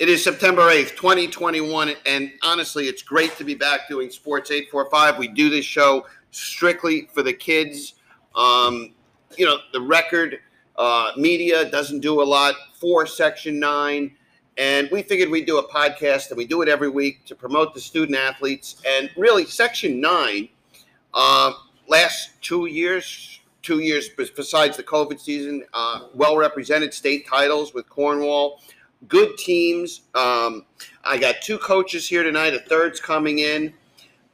It is September 8th, 2021, and honestly, it's great to be back doing Sports 845. We do this show strictly for the kids. Um, you know, the record uh, media doesn't do a lot for Section 9, and we figured we'd do a podcast, and we do it every week to promote the student athletes. And really, Section 9, uh, last two years, two years besides the COVID season, uh, well represented state titles with Cornwall good teams. Um, I got two coaches here tonight. A third's coming in.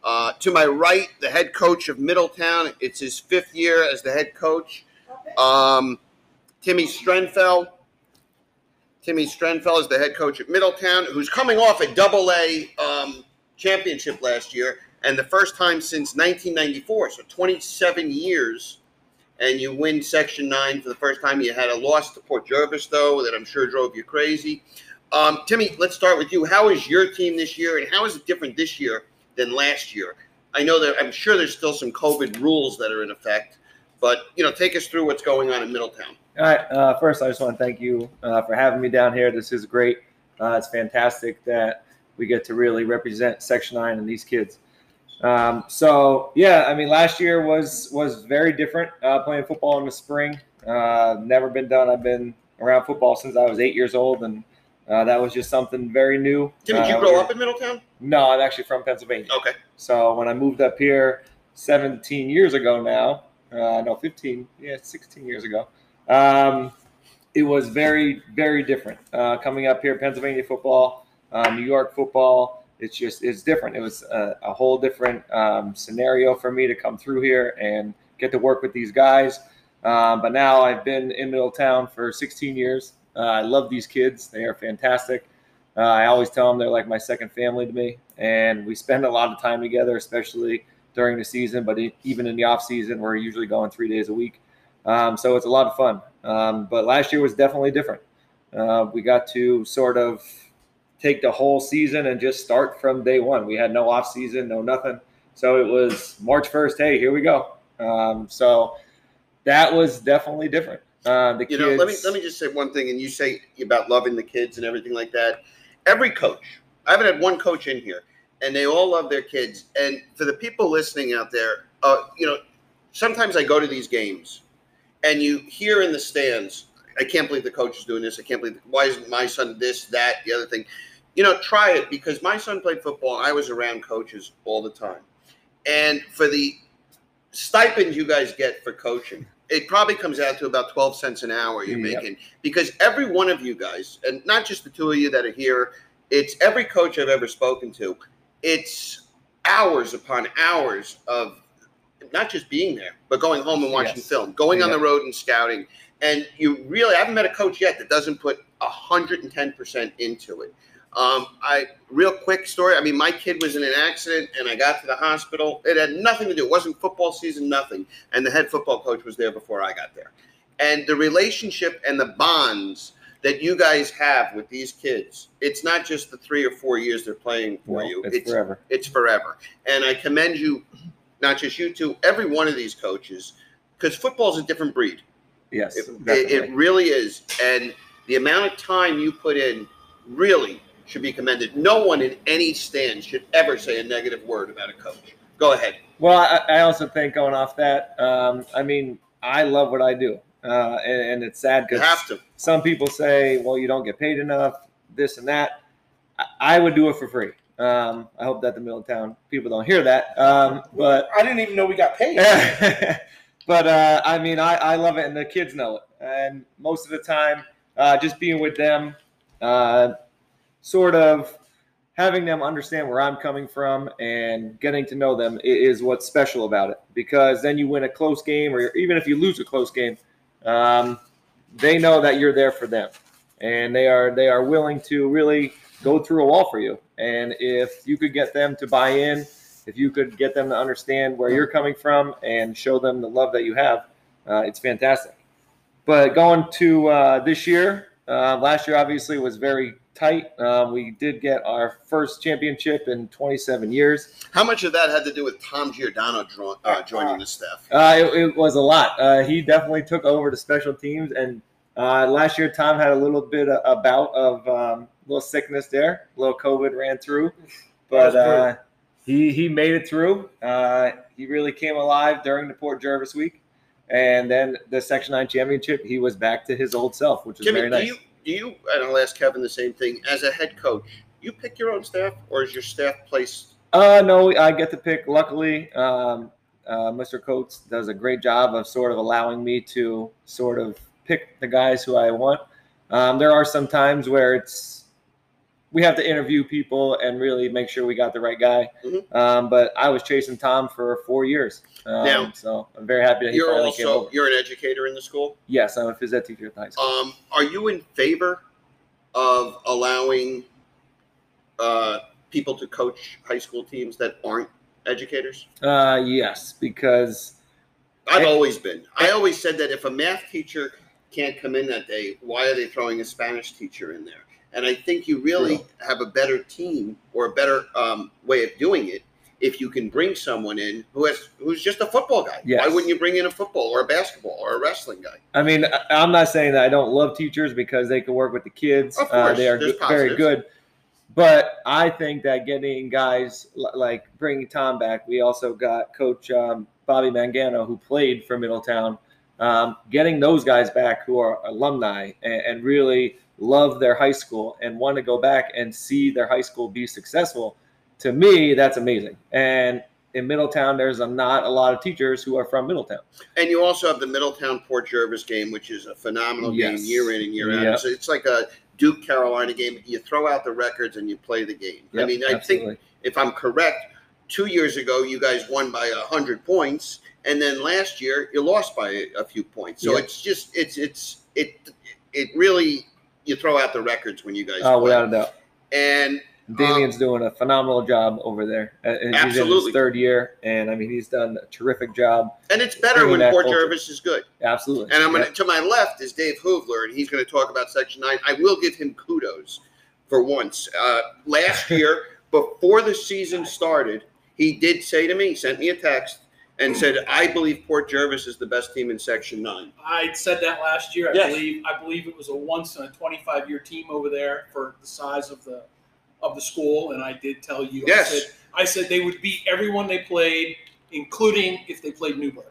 Uh, to my right, the head coach of Middletown. It's his fifth year as the head coach. Um, Timmy Strenfeld. Timmy Strenfeld is the head coach at Middletown, who's coming off a double A um, championship last year, and the first time since 1994, so 27 years and you win Section 9 for the first time. You had a loss to Port Jervis, though, that I'm sure drove you crazy. Um, Timmy, let's start with you. How is your team this year, and how is it different this year than last year? I know that I'm sure there's still some COVID rules that are in effect, but you know, take us through what's going on in Middletown. All right. Uh, first, I just want to thank you uh, for having me down here. This is great. Uh, it's fantastic that we get to really represent Section 9 and these kids. Um, so yeah, I mean, last year was was very different. Uh, playing football in the spring, uh, never been done. I've been around football since I was eight years old, and uh, that was just something very new. Did you uh, grow up in Middletown? No, I'm actually from Pennsylvania. Okay. So when I moved up here 17 years ago now, uh, no, 15, yeah, 16 years ago. Um, it was very, very different. Uh, coming up here, Pennsylvania football, New York football, it's just it's different. It was a, a whole different um, scenario for me to come through here and get to work with these guys. Um, but now I've been in Middletown for 16 years. Uh, I love these kids; they are fantastic. Uh, I always tell them they're like my second family to me, and we spend a lot of time together, especially during the season. But even in the off season, we're usually going three days a week. Um, so it's a lot of fun. Um, but last year was definitely different. Uh, we got to sort of take the whole season and just start from day one. We had no off season, no nothing. So it was March 1st. Hey, here we go. Um, so that was definitely different. Uh, the you kids, know, let me let me just say one thing, and you say about loving the kids and everything like that. Every coach, I haven't had one coach in here, and they all love their kids. And for the people listening out there, uh, you know, sometimes I go to these games, and you hear in the stands, I can't believe the coach is doing this. I can't believe why isn't my son this, that, the other thing you know, try it because my son played football. I was around coaches all the time. And for the stipend you guys get for coaching, it probably comes out to about 12 cents an hour you're mm, yep. making because every one of you guys, and not just the two of you that are here, it's every coach I've ever spoken to. It's hours upon hours of not just being there, but going home and watching yes. film, going on the road and scouting. And you really, I haven't met a coach yet that doesn't put 110% into it. Um, I real quick story. I mean, my kid was in an accident, and I got to the hospital. It had nothing to do. It wasn't football season, nothing. And the head football coach was there before I got there. And the relationship and the bonds that you guys have with these kids, it's not just the three or four years they're playing for no, you. It's, it's forever. It's forever. And I commend you, not just you two, every one of these coaches, because football is a different breed. Yes, it, it, it really is. And the amount of time you put in really should be commended. No one in any stand should ever say a negative word about a coach. Go ahead. Well, I, I also think going off that, um, I mean, I love what I do, uh, and, and, it's sad because some people say, "Well, you don't get paid enough," this and that. I, I would do it for free. Um, I hope that the Middletown people don't hear that. Um, but I didn't even know we got paid. but uh, I mean, I, I love it, and the kids know it. And most of the time, uh, just being with them, uh, sort of having them understand where I'm coming from and getting to know them is what's special about it. Because then you win a close game, or even if you lose a close game, um, they know that you're there for them, and they are they are willing to really go through a wall for you. And if you could get them to buy in, if you could get them to understand where you're coming from and show them the love that you have, uh, it's fantastic. But going to uh, this year, uh, last year obviously was very tight. Um, we did get our first championship in 27 years. How much of that had to do with Tom Giordano draw, uh, joining the staff? Uh, it, it, was a lot. Uh, he definitely took over the special teams, and Uh, last year, Tom had a little bit of, a bout of um, little sickness there. A little COVID ran through, but uh, he he made it through. Uh, he really came alive during the Port Jervis week, and then the Section Nine championship. He was back to his old self, which is Jimmy, very nice. do you do you? And I'll ask Kevin the same thing. As a head coach, you pick your own staff, or is your staff placed? Uh, no, I get to pick. Luckily, um, uh, Mr. Coates does a great job of sort of allowing me to sort of pick the guys who I want. Um, there are some times where it's we have to interview people and really make sure we got the right guy. Mhm. Um, but I was chasing Tom for four years, um, Now, so I'm very happy that he You're finally came also over. you're an educator in the school. Yes, I'm a phys ed teacher at the high school. Um, are you in favor of allowing uh, people to coach high school teams that aren't educators? Uh, yes, because I've Eh. always been. I always said that if a math teacher can't come in that day, why are they throwing a Spanish teacher in there? And I think you really True. have a better team or a better um, way of doing it if you can bring someone in who has who's just a football guy. Yes. Why wouldn't you bring in a football or a basketball or a wrestling guy? I mean, I'm not saying that I don't love teachers because they can work with the kids. Of Uh, course, they are good, very good. But I think that getting guys like bringing Tom back, we also got Coach um, Bobby Mangano, who played for Middletown. Um, getting those guys back who are alumni and, and really love their high school and want to go back and see their high school be successful, to me, that's amazing. And in Middletown, there's a, not a lot of teachers who are from Middletown. And you also have the Middletown Port Jervis game, which is a phenomenal game year in and year out. Yep. So it's like a Duke Carolina game. You throw out the records and you play the game. I mean, I absolutely. think if I'm correct, two years ago you guys won by a hundred points, and then last year you lost by a, few points. So Yeah. it's just it's it's it it really you throw out the records when you guys Oh, play. without a doubt. And Damien's doing a phenomenal job over there. Uh, and He's in Absolutely. his third year, and I mean, he's done a terrific job. and it's better when Port. Jervis is good. Absolutely. And I'm gonna to my left is Dave Hoovler, and he's gonna talk about Section Nine. I will give him kudos for once. Uh, last year, before the season started, he did say to me, he sent me a text and said, "I believe Port Jervis is the best team in Section 9. I said that last year. I Yes. believe I believe it was a once in a 25 year team over there for the size of the of the school, and I did tell you. Yes. I said, I said they would beat everyone they played, including if they played Newburgh.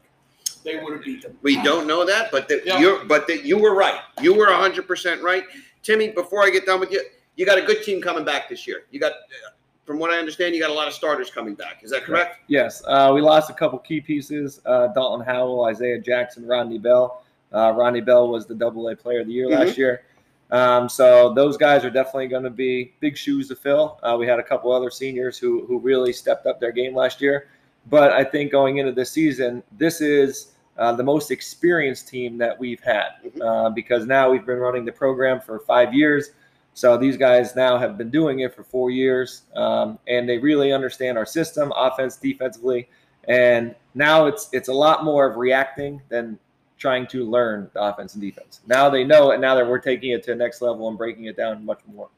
They would have beat them. We don't know that, but that Yeah. you're but that you were right. You were 100 percent right, Timmy. Before I get done with you, you got a good team coming back this year. You got, uh, from what I understand, you got a lot of starters coming back. Is that correct? Yes, uh, we lost a couple key pieces: uh, Dalton Howell, Isaiah Jackson, Rodney Bell. Uh, Rodney Bell was the Double A Player of the Year Mhm. last year. Um, so those guys are definitely going to be big shoes to fill. Uh, we had a couple other seniors who who really stepped up their game last year. But I think going into this season, this is uh, the most experienced team that we've had Mhm. uh, because now we've been running the program for five years. So these guys now have been doing it for four years, um, and they really understand our system, offense, defensively. And now it's it's a lot more of reacting than trying to learn the offense and defense. Now they know it. Now that we're taking it to the next level and breaking it down much more.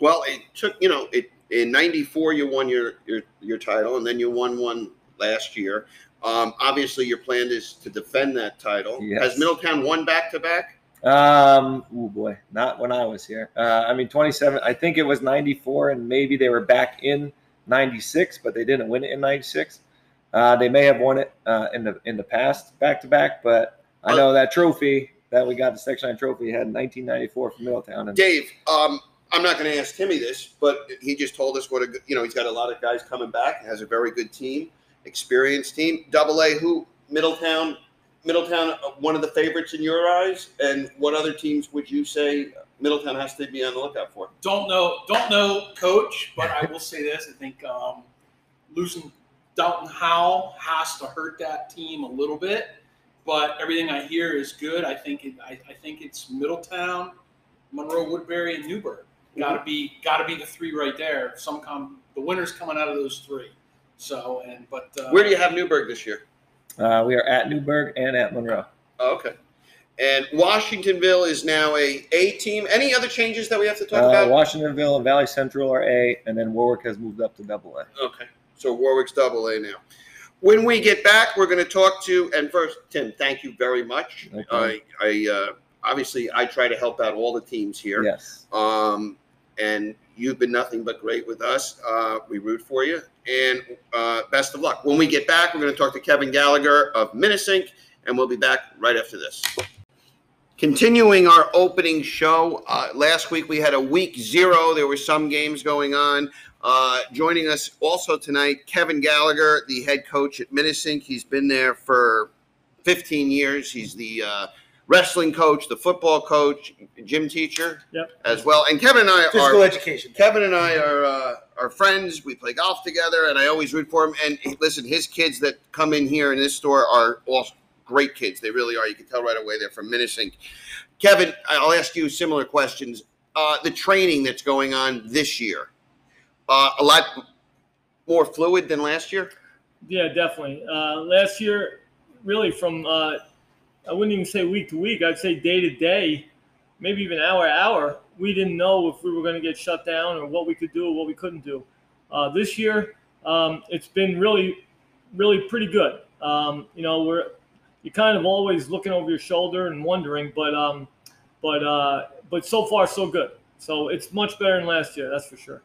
Well, it took you know it in '94 you won your your your title, and then you won one last year. Um, obviously, your plan is to defend that title. Yes. Has Middletown won back to back? Um, oh boy, not when I was here. Uh, I mean, 27. I think it was 94, and maybe they were back in 96, but they didn't win it in 96. Uh, they may have won it uh, in the in the past back to back, but I know that trophy that we got the Section 9 trophy had in 1994 from Middletown. And Dave, um, I'm not going to ask Timmy this, but he just told us what a good, you know he's got a lot of guys coming back. Has a very good team, experienced team. Double A, who Middletown, Middletown, uh, one of the favorites in your eyes, and what other teams would you say Middletown has to be on the lookout for? Don't know, don't know, coach, but I will say this: I think um, losing Dalton Howell has to hurt that team a little bit. But everything I hear is good. I think it, I, I think it's Middletown, Monroe Woodbury, and Newburgh. Got to be got to be the three right there. Some come the winners coming out of those three. So and but uh, Where do you have Newburgh this year? Uh, we are at Newburgh and at Monroe. Oh, okay. And Washingtonville is now a A team. Any other changes that we have to talk Uh, about? Washingtonville and Valley Central are A, and then Warwick has moved up to Double A. Okay. So Warwick's double A now. When we get back, we're going to talk to, and first, Tim, thank you very much. Problem. I, I, uh, obviously I try to help out all the teams here. Yes. Um, and you've been nothing but great with us. Uh, we root for you, and uh, best of luck. When we get back, we're going to talk to Kevin Gallagher of Minisink, and we'll be back right after this. Continuing our opening show, uh, last week we had a week zero. There were some games going on. Uh, joining us also tonight, Kevin Gallagher, the head coach at Minisink. He's been there for 15 years. He's the uh, wrestling coach, the football coach, gym teacher Yep. as well. And Kevin and I Physical are education. Kevin and I are uh, are friends. We play golf together, and I always root for him. And listen, his kids that come in here in this store are all great kids. They really are. You can tell right away they're from Minisink. Kevin, I'll ask you similar questions. Uh, the training that's going on this year, uh, a lot more fluid than last year. Yeah, definitely. Uh, last year, really from uh, I wouldn't even say week to week. I'd say day to day, maybe even hour to hour. We didn't know if we were going to get shut down or what we could do or what we couldn't do. Uh, this year, um, it's been really, really pretty good. Um, you know, we're you're kind of always looking over your shoulder and wondering, but um, but uh, but so far so good. So it's much better than last year, that's for sure.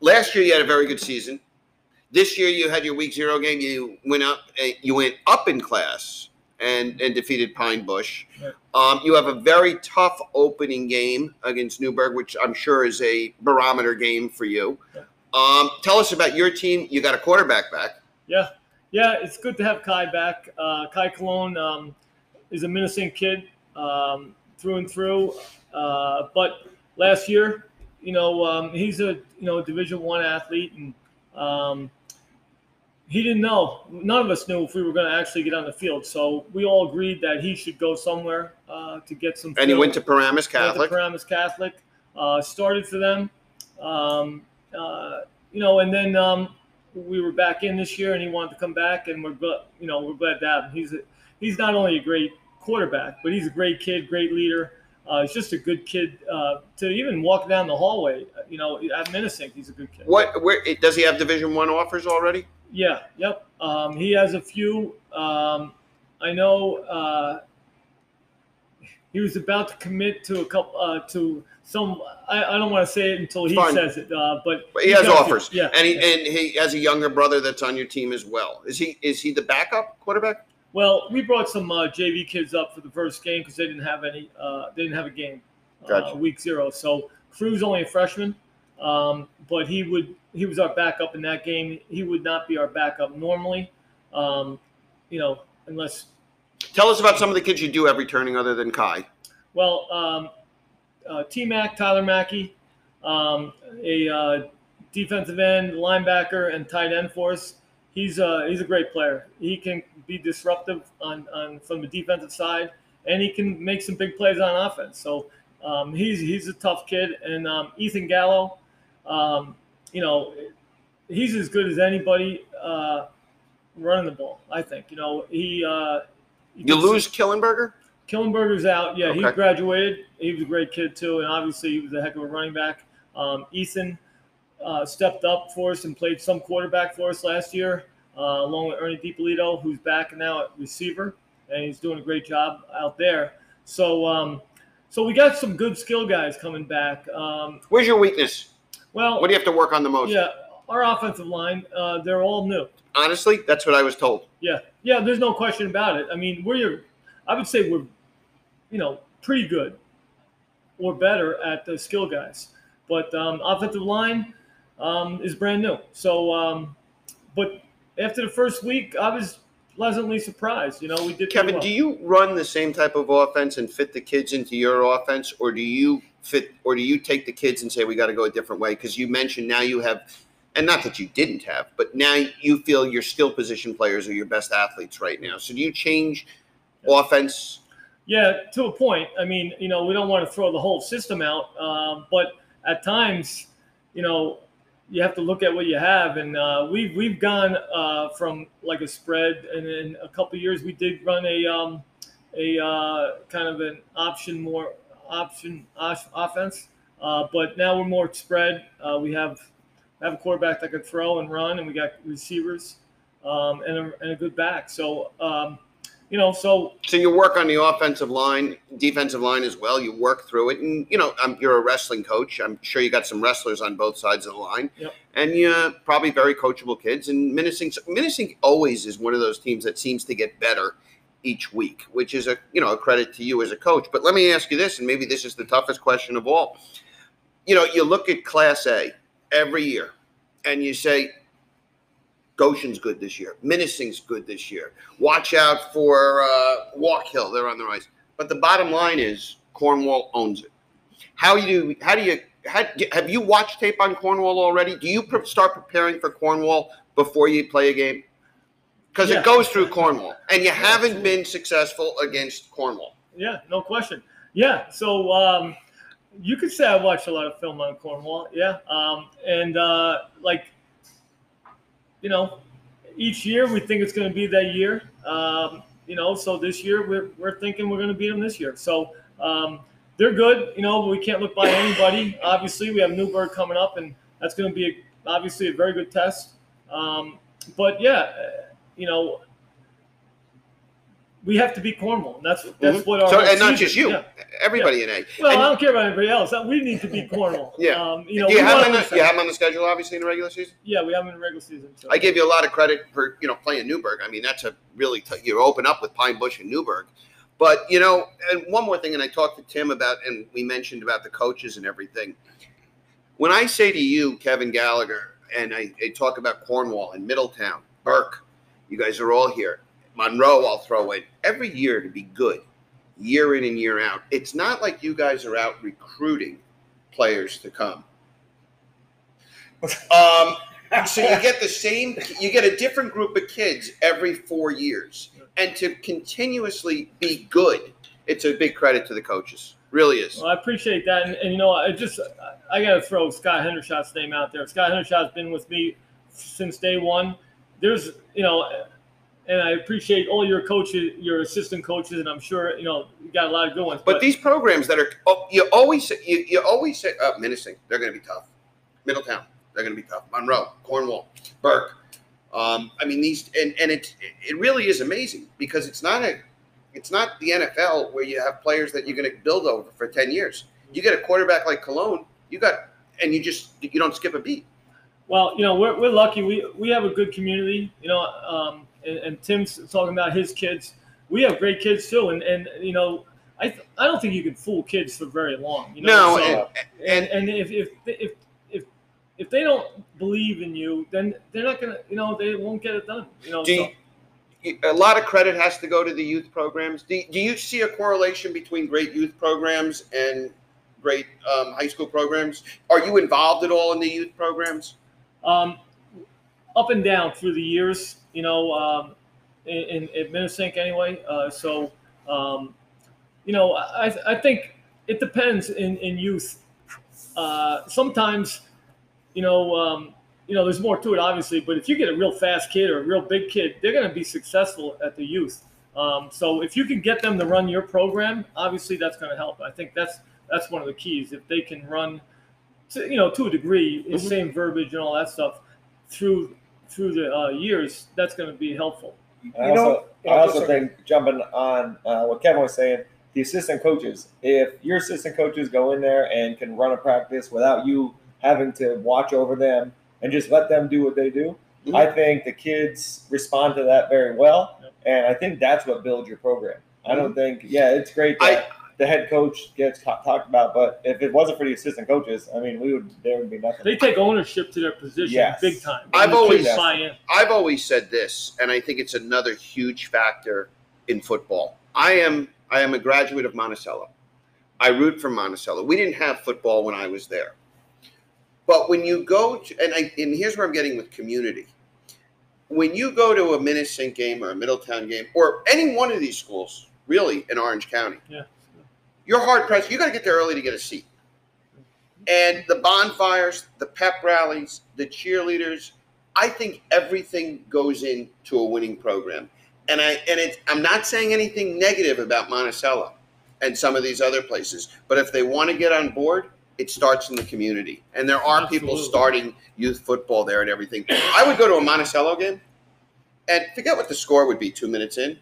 Last year you had a very good season. This year you had your week zero game. You went up. uh, You went up in class and and defeated Pine Bush. Um, you have a very tough opening game against Newburgh, which I'm sure is a barometer game for you. Yeah. Um, tell us about your team. You got a quarterback back. Yeah, yeah, it's good to have Kai back. Uh, Kai Cologne um, is a Minnesota kid um, through and through. Uh, but last year, you know, um, he's a you know Division One athlete, and um, he didn't know. None of us knew if we were going to actually get on the field. So we all agreed that he should go somewhere uh, to get some. And he went to Paramus Catholic. to Paramus Catholic. Uh, started for them. Um, uh, you know, and then um, we were back in this year, and he wanted to come back, and we're glad, you know, we're glad to have him. He's a, he's not only a great quarterback, but he's a great kid, great leader. Uh, he's just a good kid uh, to even walk down the hallway. You know, at Minisink, he's a good kid. What? Where does he have Division One offers already? Yeah, yep. Um, he has a few. Um, I know uh, he was about to commit to a couple uh, to some. I, I don't want to say it until he Fine. says it, uh, but But he has offers. Yeah, And he yeah. and he has a younger brother that's on your team as well. Is he is he the backup quarterback? Well, we brought some uh, JV kids up for the first game because they didn't have any. Uh, they didn't have a game uh, week zero. So Crew's only a freshman, um, but he would he was our backup in that game. He would not be our backup normally, um, you know, unless Tell us about some of the kids you do have returning other than Kai. well, um, uh, T Mac Tyler Mackey, um, a uh, defensive end, linebacker, and tight end for us. He's a he's a great player. He can be disruptive on, on from the defensive side, and he can make some big plays on offense. So um, he's he's a tough kid. And um, Ethan Gallo, um, you know, he's as good as anybody uh, running the ball. I think. You know, he. Uh, he You lose Killenberger? Killenberger's out. Yeah, he graduated. He was a great kid too, and obviously he was a heck of a running back. Um, Ethan uh, stepped up for us and played some quarterback for us last year, uh, along with Ernie DiPolito, who's back now at receiver, and he's doing a great job out there. So, um, so we got some good skill guys coming back. Um, Where's your weakness? Well, What do you have to work on the most? yeah, our offensive line, uh, they're all new. Honestly, that's what I was told. Yeah, yeah. There's no question about it. I mean, we're, I would say we're, you know, pretty good, or better at the skill guys. But um, offensive line um, is brand new. So, um, but after the first week, I was pleasantly surprised. You know, we did. Kevin, well. do you run the same type of offense and fit the kids into your offense, or do you fit, or do you take the kids and say we got to go a different way? Because you mentioned now you have, and not that you didn't have, but now you feel your skill position players are your best athletes right now. So do you change offense? Yeah, to a point. I mean, you know, we don't want to throw the whole system out, um, but at times, you know, you have to look at what you have, and uh, we've we've gone uh, from like a spread, and in a couple of years we did run a um, a uh, kind of an option more option off- offense, uh, but now we're more spread. Uh, we have have a quarterback that can throw and run, and we got receivers um, and, a, and a good back. So. Um, you know, so So you work on the offensive line, defensive line as well. You work through it, and you know you're a wrestling coach. I'm sure you got some wrestlers on both sides of the line, Yep. and you're probably very coachable kids. And Minisink, Minisink always is one of those teams that seems to get better each week, which is a you know a credit to you as a coach. But let me ask you this, and maybe this is the toughest question of all. You know, you look at Class A every year, and you say. Goshen's good this year. Minisink's good this year. Watch out for uh, Wallkill; they're on the rise. But the bottom line is Cornwall owns it. How you? How do you? How, have you watched tape on Cornwall already? Do you pre- start preparing for Cornwall before you play a game? Because Yeah. it goes through Cornwall, and you haven't been successful against Cornwall. yeah, no question. Yeah, so um, you could say I watched a lot of film on Cornwall. Yeah, um, and uh, like you know, each year we think it's going to be that year. Um, you know, so this year we're, we're thinking we're going to beat them this year. So um, they're good. You know, but we can't look by anybody. Obviously, we have Newburgh coming up, and that's going to be a, obviously a very good test. Um, but yeah, you know, we have to beat Cornwall. And that's that's Mhm. what our So, and not season- just you, yeah. everybody in A. Well, And I don't care about anybody else. We need to beat Cornwall. Yeah. Um, you know, you have them? to On the, you have them on the schedule, obviously, in the regular season. Yeah, we have them in the regular season. So. I give you a lot of credit for you know playing Newburgh. I mean, that's a really t- you open up with Pine Bush and Newburgh. But you know, and one more thing, and I talked to Tim about, and we mentioned about the coaches and everything. When I say to you, Kevin Gallagher, and I, I talk about Cornwall and Middletown, Burke, you guys are all here. Monroe, I'll throw in every year to be good, year in and year out. It's not like you guys are out recruiting players to come. Um, so you get the same you get a different group of kids every four years and to continuously be good it's a big credit to the coaches really is Well, I appreciate that, and, and you know, I just I, I got to throw Scott Hendershot's name out there. Scott Hendershot's been with me since day one. There's, you know, and I appreciate all your coaches, your assistant coaches, and I'm sure you know you got a lot of good ones. but these programs that are oh, you always say you, you always say uh, Minisink they're going to be tough. Middletown they're going to be tough. Monroe Cornwall Burke. Um, I mean these and and it it really is amazing because it's not a it's not the NFL where you have players that you're going to build over for 10 years. You get a quarterback like Cologne you got and you just you don't skip a beat Well, you know, we're, we're lucky. We we have a good community. You know, um, and, and Tim's talking about his kids. We have great kids too, and and you know, I th- I don't think you can fool kids for very long. You know, no So- and, and and if if if if if they don't believe in you, then they're not gonna. You know, they won't get it done. You know, Do so, you, a lot of credit has to go to the youth programs. Do, do you see a correlation between great youth programs and great um, high school programs? Are you involved at all in the youth programs? Um, up and down through the years. You know, um, in, in Minisink anyway. Uh, so, um, you know, I I think it depends in in youth. Uh, sometimes, you know, um, you know, there's more to it, obviously. But if you get a real fast kid or a real big kid, they're going to be successful at the youth. Um, so if you can get them to run your program, obviously that's going to help. I think that's that's one of the keys. If they can run, to, you know, to a degree, the Mhm. same verbiage and all that stuff through through the uh, years, that's going to be helpful. I You know- also, yeah, I also sorry. think jumping on uh, what Kevin was saying, the assistant coaches. If your assistant coaches go in there and can run a practice without you having to watch over them and just let them do what they do, Mhm. I think the kids respond to that very well, Yep. and I think that's what builds your program. I don't think, yeah, it's great that the head coach gets ta- talked about, but if it wasn't for the assistant coaches, I mean, we would there would be nothing. They take ownership to their position Yes. big time. I've always- kids. I've always said this, and I think it's another huge factor in football. I am I am a graduate of Monticello. I root for Monticello. We didn't have football when I was there, but when you go to and I and here's where I'm getting with community. When you go to a Minisink game or a Middletown game or any one of these schools, really in Orange County, Yeah. You're hard pressed. You got to get there early to get a seat. And the bonfires, the pep rallies, the cheerleaders, I think everything goes into a winning program. And I and it's I'm not saying anything negative about Monticello and some of these other places, but if they want to get on board, it starts in the community. And there are people starting youth football there and everything. I would go to a Monticello game and forget what the score would be two minutes in.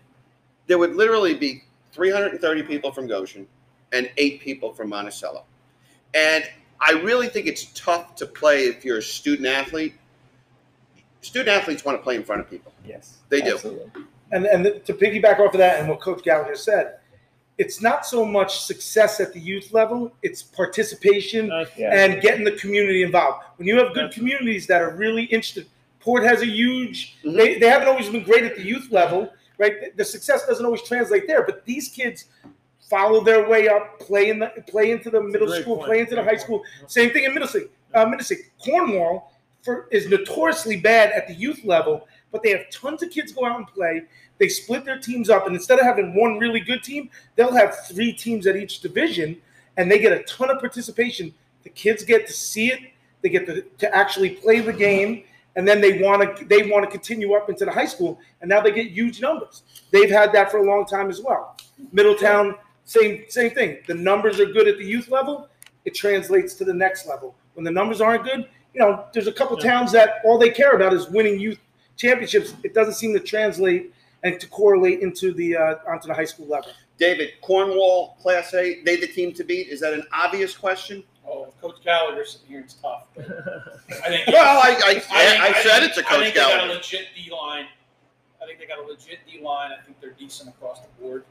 there would literally be 330 people from Goshen and eight people from Monticello. And I really think it's tough to play if you're a student athlete. Student athletes want to play in front of people. Yes, They do. Absolutely. And and to piggyback off of that and what Coach Gallagher said, it's not so much success at the youth level; it's participation Uh, Yeah. and getting the community involved. When you have good That's- communities that are really interested, Port has a huge. Mhm. They, they haven't always been great at the youth level, right? The- The success doesn't always translate there, but these kids follow their way up, play in the play into the middle school, point. play into the high school. Same thing in Middlesex. Uh, Middlesex, Cornwall for, is notoriously bad at the youth level, but they have tons of kids go out and play. They split their teams up, and instead of having one really good team, they'll have three teams at each division, and they get a ton of participation. The kids get to see it, they get to, to actually play the game, and then they want to they want to continue up into the high school, and now they get huge numbers. They've had that for a long time as well. Middletown, same same thing. The numbers are good at the youth level, it translates to the next level. When the numbers aren't good, you know, there's a couple Yeah. towns that all they care about is winning youth championships. It doesn't seem to translate and to correlate into the uh, onto the high school level. David, Cornwall Class A, they the team to beat. Is that an obvious question? Oh, Coach Gallagher sitting here, it's tough. I think. Well, I, I, I, think- I said think- it's a Coach I think they got a legit D line. I think they got a legit D line. I think they're decent across the board.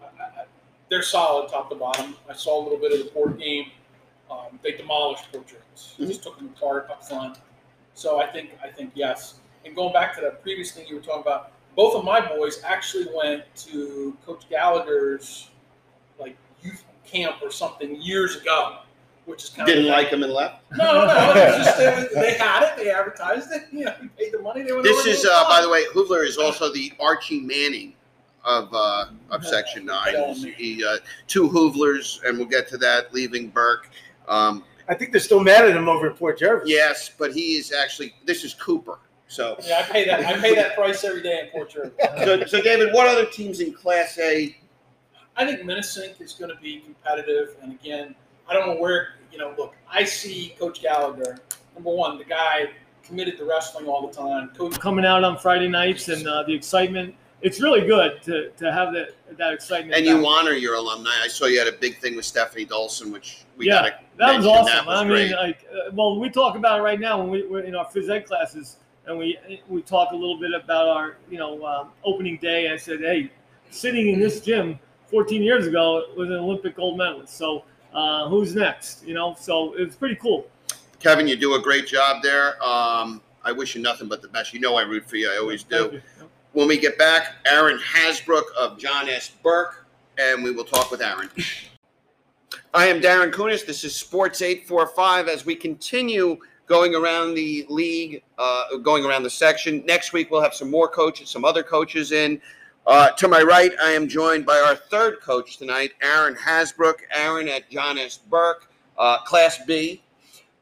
I, I, I- they're solid top to bottom. I saw a little bit of the Port game. Um, they demolished Port Jervis. Mhm. Just took them apart up front. So I think I think yes. And going back to that previous thing you were talking about, both of my boys actually went to Coach Gallagher's like youth camp or something years ago, which is kind Didn't of like him and left. no, no, it was just they, they had it. They advertised it. You know, you paid the money. They were. This is, uh, by the way, Hoovler is also the Archie Manning of uh, of Section Nine. He uh, two Hoovlers, and we'll get to that. Leaving Burke. Um, I think they're still mad at him over at Port Jervis. yes, but he is actually. This is Cooper. So, Yeah, I pay that. I pay that price every day in Port Jervis. so, so David, what other teams in Class A? I think Minisink is going to be competitive. And again, I don't know where. You know, look, I see Coach Gallagher. Number one, the guy committed to wrestling all the time. Coach. coming out on Friday nights and uh, the excitement. It's really good to, to have that that excitement. And you honor your alumni. I saw you had a big thing with Stephanie Dolson, which we Yeah, got That was awesome. That was I mean, great. like, uh, well, we talk about it right now when we, we're in our phys ed classes, and we we talk a little bit about our you know um, opening day. I said, hey, sitting in this gym 14 years ago was an Olympic gold medalist. So uh, who's next? You know, so it's pretty cool. Kevin, you do a great job there. Um, I wish you nothing but the best. You know I root for you. I always do. When we get back, Aaron Hasbrook of John S. Burke, and we will talk with Aaron. I am Darren Kunis. This is Sports 845 as we continue going around the league, uh, going around the section. Next week, we'll have some more coaches, some other coaches in. Uh, to my right, I am joined by our third coach tonight, Aaron Hasbrook. Aaron at John S. Burke, uh, Class B.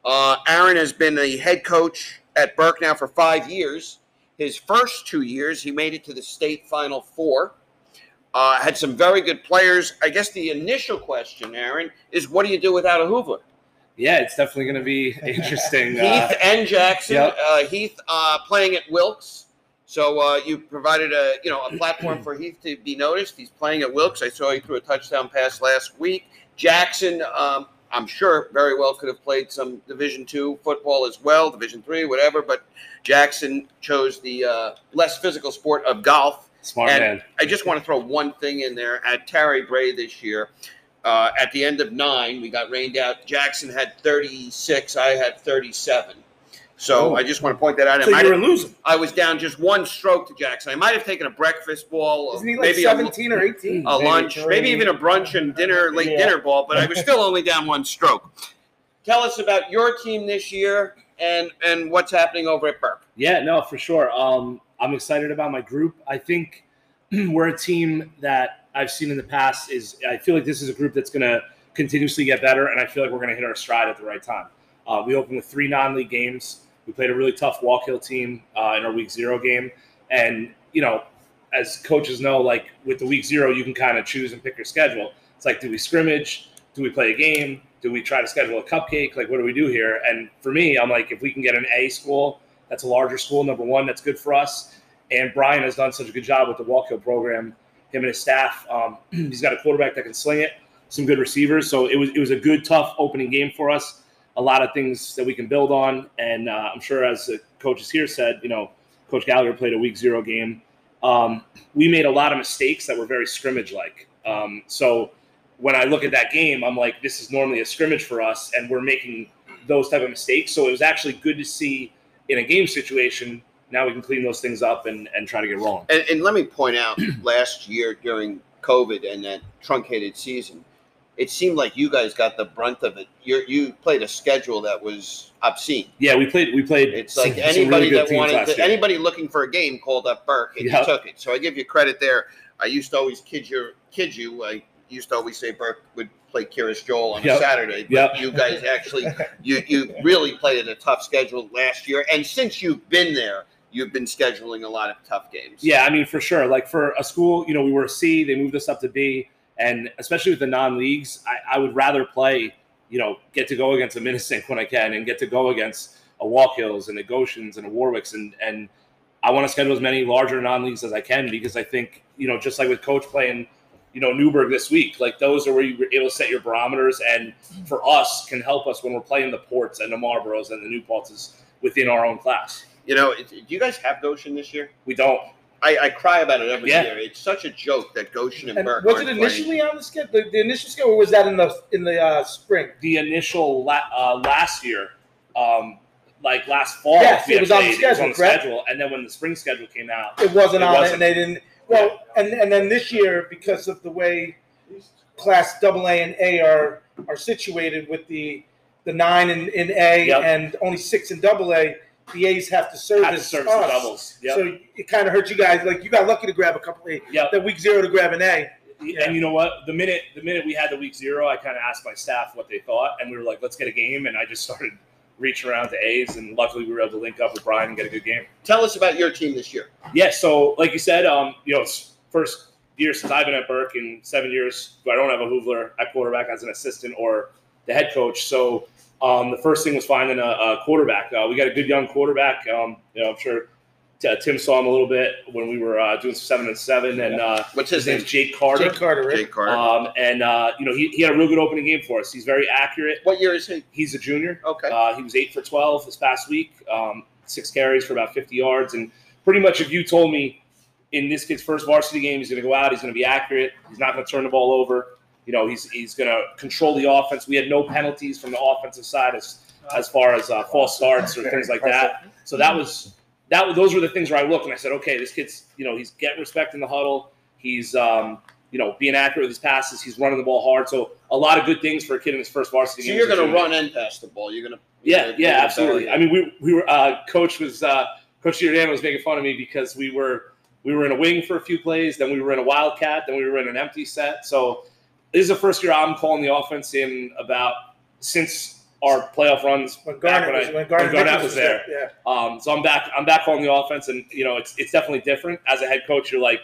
Uh, Aaron has been the head coach at Burke now for five years. His first two years, he made it to the state final four. Uh, had some very good players. I guess the initial question, Aaron, is what do you do without a Hoovler? Yeah, it's definitely going to be interesting. Uh, Heath and Jackson. Yep. Uh, Heath uh, playing at Wilkes. So uh, you provided a you know a platform for Heath to be noticed. He's playing at Wilkes. I saw he threw a touchdown pass last week. Jackson, um, I'm sure very well could have played some Division two football as well, Division three, whatever. But Jackson chose the uh, less physical sport of golf. smart and- man. I just want to throw one thing in there. At Tarry Brae this year, uh, at the end of nine, we got rained out. Jackson had 36. I had 37. So Oh. I just want to point that out. I, So might you were losing. I was down just one stroke to Jackson. I might have taken a breakfast ball, Isn't he like maybe a, 17 or 18? a lunch, three. maybe even a brunch and dinner, late Yeah. dinner ball, but I was still only down one stroke. Tell us about your team this year and and what's happening over at Burke. Yeah, no, for sure. Um, I'm excited about my group. I think we're a team that I've seen in the past is I feel like this is a group that's going to continuously get better, and I feel like we're going to hit our stride at the right time. Uh, we opened with three non-league games. We played a really tough Wallkill team uh, in our week zero game, and you know, as coaches know, like with the week zero, you can kind of choose and pick your schedule. It's like, do we scrimmage? Do we play a game? Do we try to schedule a cupcake? Like, what do we do here? And for me, I'm like, if we can get an A school, that's a larger school. Number one, that's good for us. And Brian has done such a good job with the Wallkill program. him and his staff. Um, he's got a quarterback that can sling it, some good receivers. So it was it was a good, tough opening game for us. A lot of things that we can build on, and uh, I'm sure as the coaches here said, you know, Coach Gallagher played a week zero game. Um, we made a lot of mistakes that were very scrimmage like. Um, so when I look at that game, I'm like, this is normally a scrimmage for us, and we're making those type of mistakes. So it was actually good to see in a game situation. Now we can clean those things up and, and try to get rolling. And, and let me point out, last year during COVID and that truncated season, it seemed like you guys got the brunt of it. You you played a schedule that was obscene. Yeah, we played. We played. It's like some- some anybody really that wanted to, anybody looking for a game called up Burke and Yep. you took it. So I give you credit there. I used to always kid you, kid you. I used to always say Burke would play Curious Joel on a Saturday, but Yep. you guys actually you you really played a tough schedule last year. And since you've been there, you've been scheduling a lot of tough games. Yeah, I mean, for sure. Like for a school, you know, we were a C, they moved us up to B, and especially with the non-leagues, I, I would rather play, you know, get to go against a Minisink when I can, and get to go against a Wallkills and a Goshen's and a Warwicks, and and I want to schedule as many larger non-leagues as I can because I think, you know, just like with Coach playing, you know, Newburgh this week, like those are where you're able to set your barometers, and for us can help us when we're playing the Ports and the Marlboros and the New Paltzes within our own class. You know, do you guys have Goshen this year? We don't. I, I cry about it every Yeah. year. It's such a joke that Goshen and, And Burke was aren't it playing. initially on the schedule? The, the initial schedule, or was that in the in the uh, spring? the initial la- uh, last year, um, like last fall. Yes, it was on the played, schedule, on the correct? schedule, and then when the spring schedule came out, It wasn't It on wasn't. and they didn't. Well, and and then this year, because of the way Class double A and A are are situated with the the nine in, in A Yep. and only six in double the A's have to service, had to service the us. doubles. Yep. So it kind of hurt you guys. Like you got lucky to grab a couple of Yep. that week zero to grab an A. And you know what? The minute the minute we had the week zero, I kind of asked my staff what they thought, and we were like, "Let's get a game." And I just started reaching around to A's, and luckily we were able to link up with Brian and get a good game. Tell us about your team this year. Yeah, so like you said, um, you know, it's first year since I've been at Burke in seven years. I don't have a Hoovler at quarterback as an assistant or the head coach. So um, the first thing was finding a, a quarterback. Uh, we got a good young quarterback. Um, you know, I'm sure uh, Tim saw him a little bit when we were uh, doing seven and seven, and uh, What's his his name? Jake Carter. Jake Carter, right? Jake Carter. Um, and uh, you know, he, he had a real good opening game for us. He's very accurate. what year is he? He's a junior. Okay. Uh, he was eight for 12 this past week, um, six carries for about 50 yards. And pretty much, if you told me in this kid's first varsity game, he's going to go out, he's going to be accurate, he's not going to turn the ball over, you know, he's, he's going to control the offense. We had no penalties from the offensive side as, as far as uh, false starts or things like that. So that was that. Those were the things where I looked and I said, okay, this kid's you know he's getting respect in the huddle. He's um, you know being accurate with his passes. He's running the ball hard. So a lot of good things for a kid in his first varsity So game. you're going to run and pass the ball. You're going to. Yeah, yeah, absolutely. I mean, we, we were uh, coach was uh, Coach Giordano was making fun of me because we were we were in a wing for a few plays, then we were in a wildcat, then we were in an empty set. So this is the first year I'm calling the offense in about since our playoff runs. When back Garnett was I- when Garnett, when Garnett was there. Yeah. Um, so I'm back. I'm back calling the offense, and you know it's it's definitely different as a head coach. You're like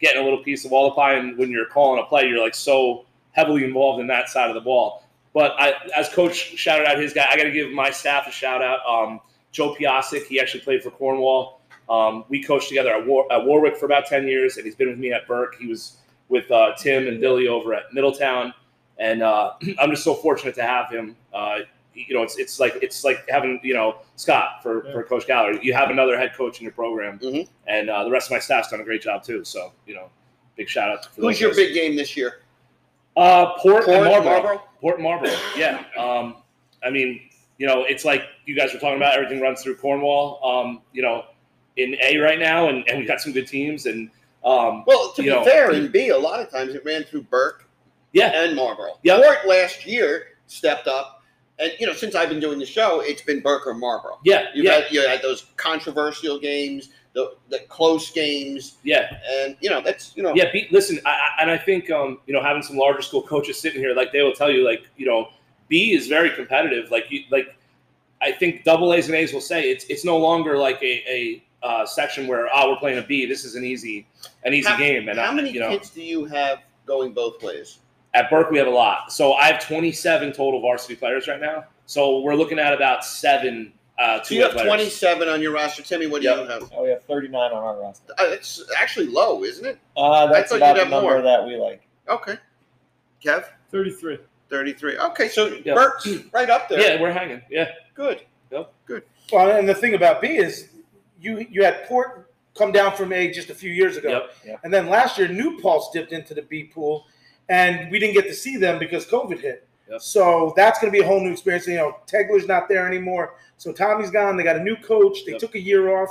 getting a little piece of all the pie, and when you're calling a play, you're like so heavily involved in that side of the ball. But I, as coach shouted out his guy, I got to give my staff a shout out. Um, Joe Piasek, he actually played for Cornwall. Um, we coached together at, War, at Warwick for about ten years, and he's been with me at Burke. He was with uh, Tim and Billy over at Middletown, and uh, I'm just so fortunate to have him. Uh, you know, it's it's like it's like having you know Scott for, Yeah. for Coach Gallagher. You have another head coach in your program, Mhm. and uh, the rest of my staff's done a great job too. So you know, big shout out to for Who's your guys. big game this year? Uh, Port, Port, and Marlboro. Marlboro? Port and Marlboro. Yeah. Um, I mean, you know, it's like you guys were talking about. Everything runs through Cornwall. Um, you know, in A right now, and, and we got some good teams. And um, Well, to be know- fair, in B, a lot of times it ran through Burke yeah, and Marlboro. Yeah. Port last year stepped up, and you know, since I've been doing the show, it's been Burke or Marlboro. yeah, You've yeah, had you had those controversial games, the the close games, yeah. and you know that's you know Yeah, be, listen, I, I, and I think um, you know having some larger school coaches sitting here, like they will tell you, like you know, B is very competitive. Like you, like I think double A's and A's will say it's it's no longer like a, a uh, section where oh we're playing a B. This is an easy an easy How- game. And How I, many you know, kids do you have going both ways? at Burke we have a lot. So I have 27 total varsity players right now. So we're looking at about seven uh, So two you have players. 27 on your roster, Timmy. What do Yep. you have? Oh, we have 39 on our roster. Uh, it's actually low, isn't it? Uh, that's thought about you'd the have number more. that we like. Okay. Kev, 33. 33. Okay, so Yeah. Burke's right up there. Yeah, we're hanging. Yeah. Good. Good. Well, and the thing about B is you you had Port come down from A just a few years ago, Yep. Yep. and then last year New Paltz dipped into the B pool, and we didn't get to see them because COVID hit. Yep. So that's going to be a whole new experience. You know, Tegler's not there anymore, so Tommy's gone. They got a new coach. They Yep. took a year off.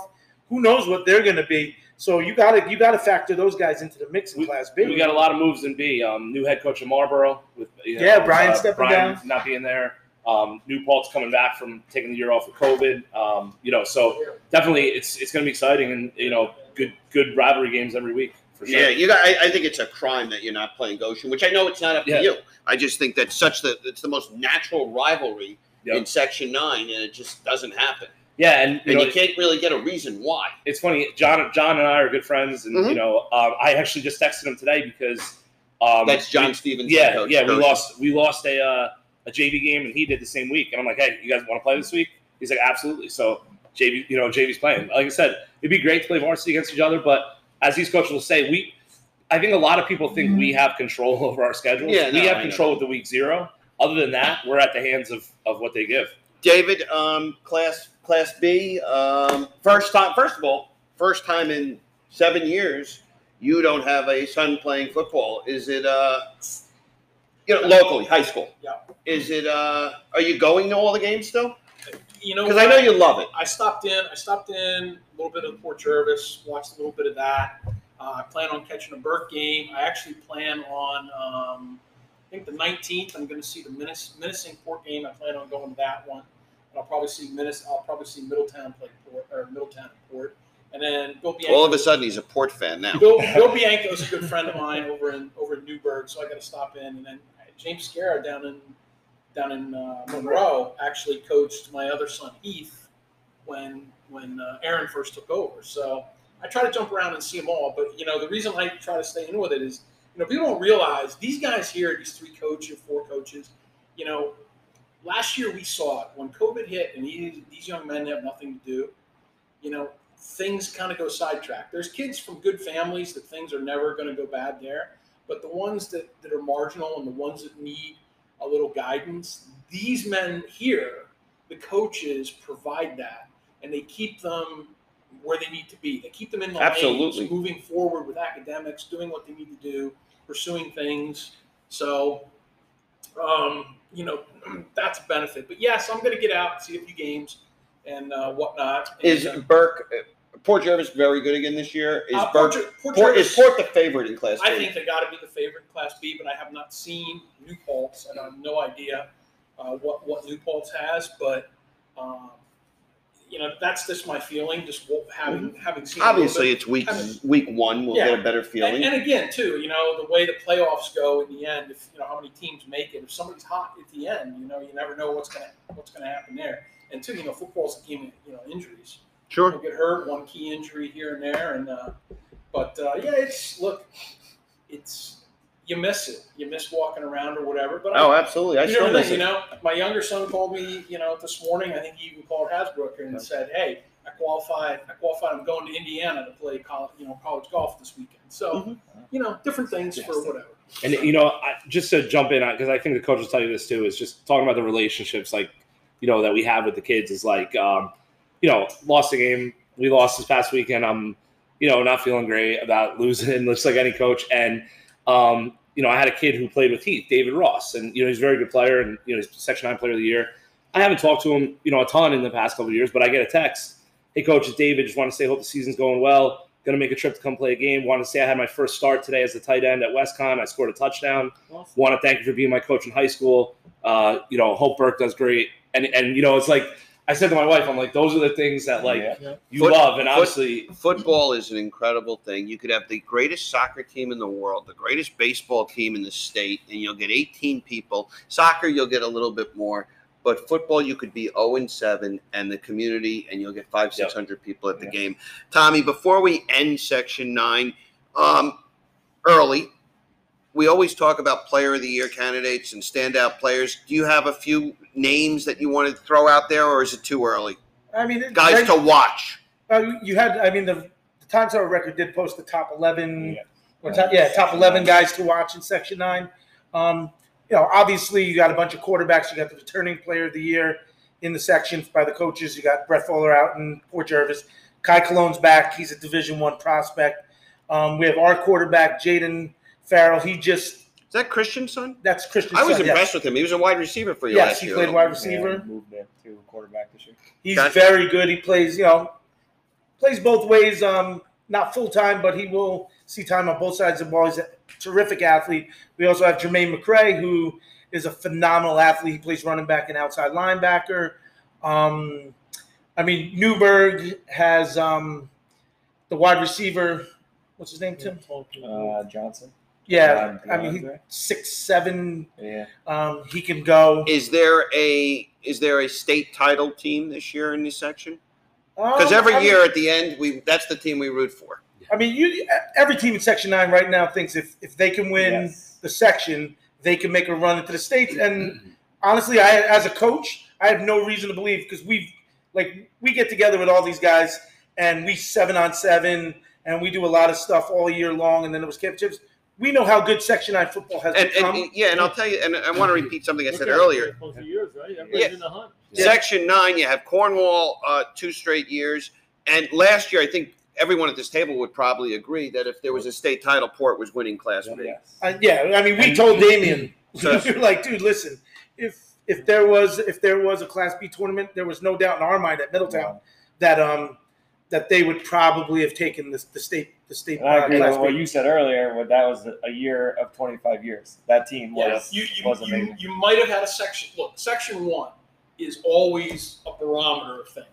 Who knows what they're going to be? So you got to you got to factor those guys into the mix in Class B. We got a lot of moves in B. Um, new head coach of Marlboro with you know, Yeah, Brian uh, stepping Brian down. not being there. Um, new Paltz coming back from taking the year off with COVID. Um, you know, so definitely it's it's going to be exciting and you know good good rivalry games every week for sure. Yeah, you got. I, I think it's a crime that you're not playing Goshen, which I know it's not up to you. I just think that's such the it's the most natural rivalry Yep. in Section Nine, and it just doesn't happen. Yeah, and you And know you can't really get a reason why. it's funny. John John and I are good friends, and Mhm. you know um, I actually just texted him today because um, That's John we- Stevens. Yeah, coach, yeah, we lost we lost a uh, a JV game, and he did the same week. And I'm like, hey, you guys want to play this week? He's like, absolutely. So JV, you know, JV's playing. Like I said, it'd be great to play varsity against each other, but as these coaches will say, we. I think a lot of people think we have control over our schedules. Yeah, we no, have I know. control with the week zero. Other than that, we're at the hands of, of what they give. David, um, class class B, um, first time. First of all, first time in seven years, you don't have a son playing football. Is it uh, you know, locally, high school? Yeah. Is it uh, are you going to all the games still? You know, Because I know you love it. I stopped in. I stopped in a little bit of Port Jervis, watched a little bit of that. Uh, I plan on catching a Burke game. I actually plan on, um, I think the 19th. I'm going to see the Minnes- Minisink Port game. I plan on going to that one. And I'll probably see Minnes. I'll probably see Middletown play Port or Middletown Port, and then Bill Bianco. All of a sudden, he's a Port fan now. Bill, Bill Bianco's a good friend of mine over in over in Newburgh, so I got to stop in. And then James Scarra down in down in uh, Monroe actually coached my other son Heath when when uh, Aaron first took over. So I try to jump around and see them all. But you know, the reason I try to stay in with it is, you know, people don't realize these guys here, these three coaches, four coaches, you know, last year we saw it when COVID hit and these, these young men have nothing to do. You know, things kind of go sidetracked. There's kids from good families that things are never going to go bad there, but the ones that, that are marginal and the ones that need a little guidance, these men here, the coaches provide that and they keep them where they need to be. They keep them in the Absolutely. lanes, moving forward with academics, doing what they need to do, pursuing things. So, um, you know, that's a benefit. But yes, I'm going to get out, and see a few games and uh, whatnot. And, Is uh, Burke Port Jervis very good again this year? Is uh, Port, Jer- Port Port, Jervis- is Port the favorite in Class B? I think they got to be the favorite in Class B, but I have not seen New Paltz, and I have no idea uh, what what New Paltz has. But um, you know, that's just my feeling. Just having having seen Obviously, it's week mean- week one. We'll Yeah. get a better feeling. And, and again, too, you know, the way the playoffs go in the end, if you know how many teams make it, if somebody's hot at the end, you know, you never know what's gonna what's gonna happen there. And two, you know, football's a game of you know injuries. Sure. People get hurt, one key injury here and there, and uh, but uh, yeah, it's look, it's you miss it, you miss walking around or whatever. But Oh, I, absolutely. I you still know, miss you it. know, my younger son called me, you know, this morning. I think he even called Hasbrook and said, "Hey, I qualified. I qualified. I'm going to Indiana to play college, you know, college golf this weekend." So, Mhm. you know, different things for whatever. And you know, I, just to jump in, because I think the coach will tell you this too, is just talking about the relationships, like you know, that we have with the kids. Is like, um, you know, lost the game. We lost this past weekend. I'm, you know, not feeling great about losing, just like any coach. And um, you know, I had a kid who played with Heath, David Ross, and you know, he's a very good player, and you know, he's Section Nine Player of the Year. I haven't talked to him, you know, a ton in the past couple of years, but I get a text. Hey, coach, it's David. Just want to say, hope the season's going well. Going to make a trip to come play a game. Want to say I had my first start today as a tight end at WestConn. I scored a touchdown. Want to thank you for being my coach in high school. Uh, you know, hope Burke does great. And and you know, it's like I said to my wife, I'm like, those are the things that like Yeah. you Foot- love, and foot- obviously, Football is an incredible thing. You could have the greatest soccer team in the world, the greatest baseball team in the state, and you'll get 18 people. Soccer, you'll get a little bit more. But football, you could be 0 and 7, and the community, and you'll get five, Yep. 600 people at the Yeah. game. Tommy, before we end section nine, um, early, we always talk about player of the year candidates and standout players. Do you have a few names that you want to throw out there, or is it too early? I mean, Guys to watch. uh, you had. I mean, the, the Times Herald-Record did post the top eleven. Yeah. Or top, yeah, top eleven guys to watch in Section Nine. Um, you know, obviously, you got a bunch of quarterbacks. You got the returning player of the year in the section by the coaches. You got Brett Fuller out in Port Jervis. Kai Cologne's back. He's a Division One prospect. Um, we have our quarterback, Jaden Farrell. He just Is that Christian's son? that's Christian. I was son, yes. impressed with him. He was a wide receiver for you Yes, last he played wide receiver. Yeah, moved it to quarterback this year. He's Gotcha. very good. He plays, you know, plays both ways. Um, not full time, but he will see time on both sides of the ball. He's a terrific athlete. We also have Jermaine McCray, who is a phenomenal athlete. He plays running back and outside linebacker. Um, I mean, Newburgh has um, the wide receiver. What's his name, Tim? Uh, Johnson. Yeah, I mean, he's six seven. Yeah. Um, he can go. Is there a is there a state title team this year in this section? Because Um, every I mean- year at the end, we that's the team we root for. I mean, you every team in Section Nine right now thinks if if they can win Yes. the section, they can make a run into the states. And honestly, I as a coach, I have no reason to believe because we've like we get together with all these guys and we seven on seven and we do a lot of stuff all year long. And then it was championships. We know how good Section Nine football has And, become. and yeah, and I'll tell you, and I want to repeat something I said Look earlier. years, right? Yeah. in the hunt. Yeah. Section nine, you have Cornwall uh, two straight years, and last year I think everyone at this table would probably agree that if there was a state title, Port was winning Class B. Yes. Uh, yeah, I mean, we told Damien, So- we were like, dude, listen, if if there was if there was a Class B tournament, there was no doubt in our mind at Middletown that um that they would probably have taken the, the state the state And I agree Class with what B. you said earlier. What that was a year of 25 years. That team Yeah, was you, you, was you, amazing. you might have had a section. Look, section one is always a barometer of things.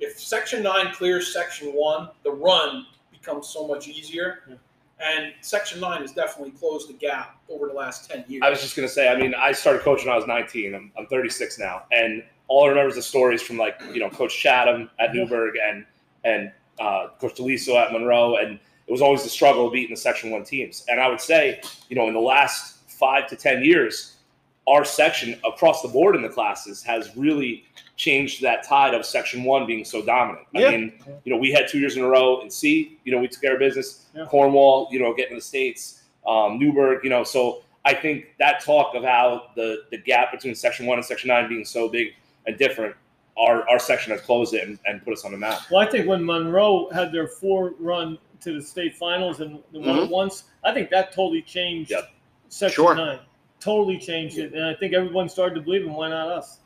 If section nine clears section one, the run becomes so much easier. Yeah. And section nine has definitely closed the gap over the last 10 years. I was just gonna say. I mean, I started coaching when I was 19. I'm, I'm 36 now, and all I remember is the stories from like you know Coach Chatham at Newburgh and and uh, Coach Deliso at Monroe, and it was always the struggle of beating the Section One teams. And I would say, you know, in the last five to 10 years, our section across the board in the classes has really changed that tide of Section One being so dominant. Yeah. I mean, you know, we had two years in a row in C. You know, we took care of business. Yeah. Cornwall, you know, getting to the states. Um, Newburgh, you know, so I think that talk of how the the gap between Section One and Section Nine being so big and different, our our section has closed it and, and put us on the map. Well, I think when Monroe had their four run to the state finals and the one at once, I think that totally changed Yep. Section Sure. Nine. Totally changed it, and I think everyone started to believe him. Why not us?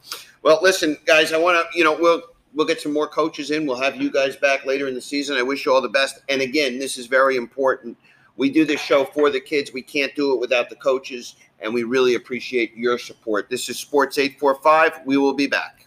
Well, listen, guys, I want to, you know, we'll we'll get some more coaches in. We'll have you guys back later in the season. I wish you all the best. And again, this is very important. We do this show for the kids. We can't do it without the coaches, and we really appreciate your support. This is Sports 845. We will be back.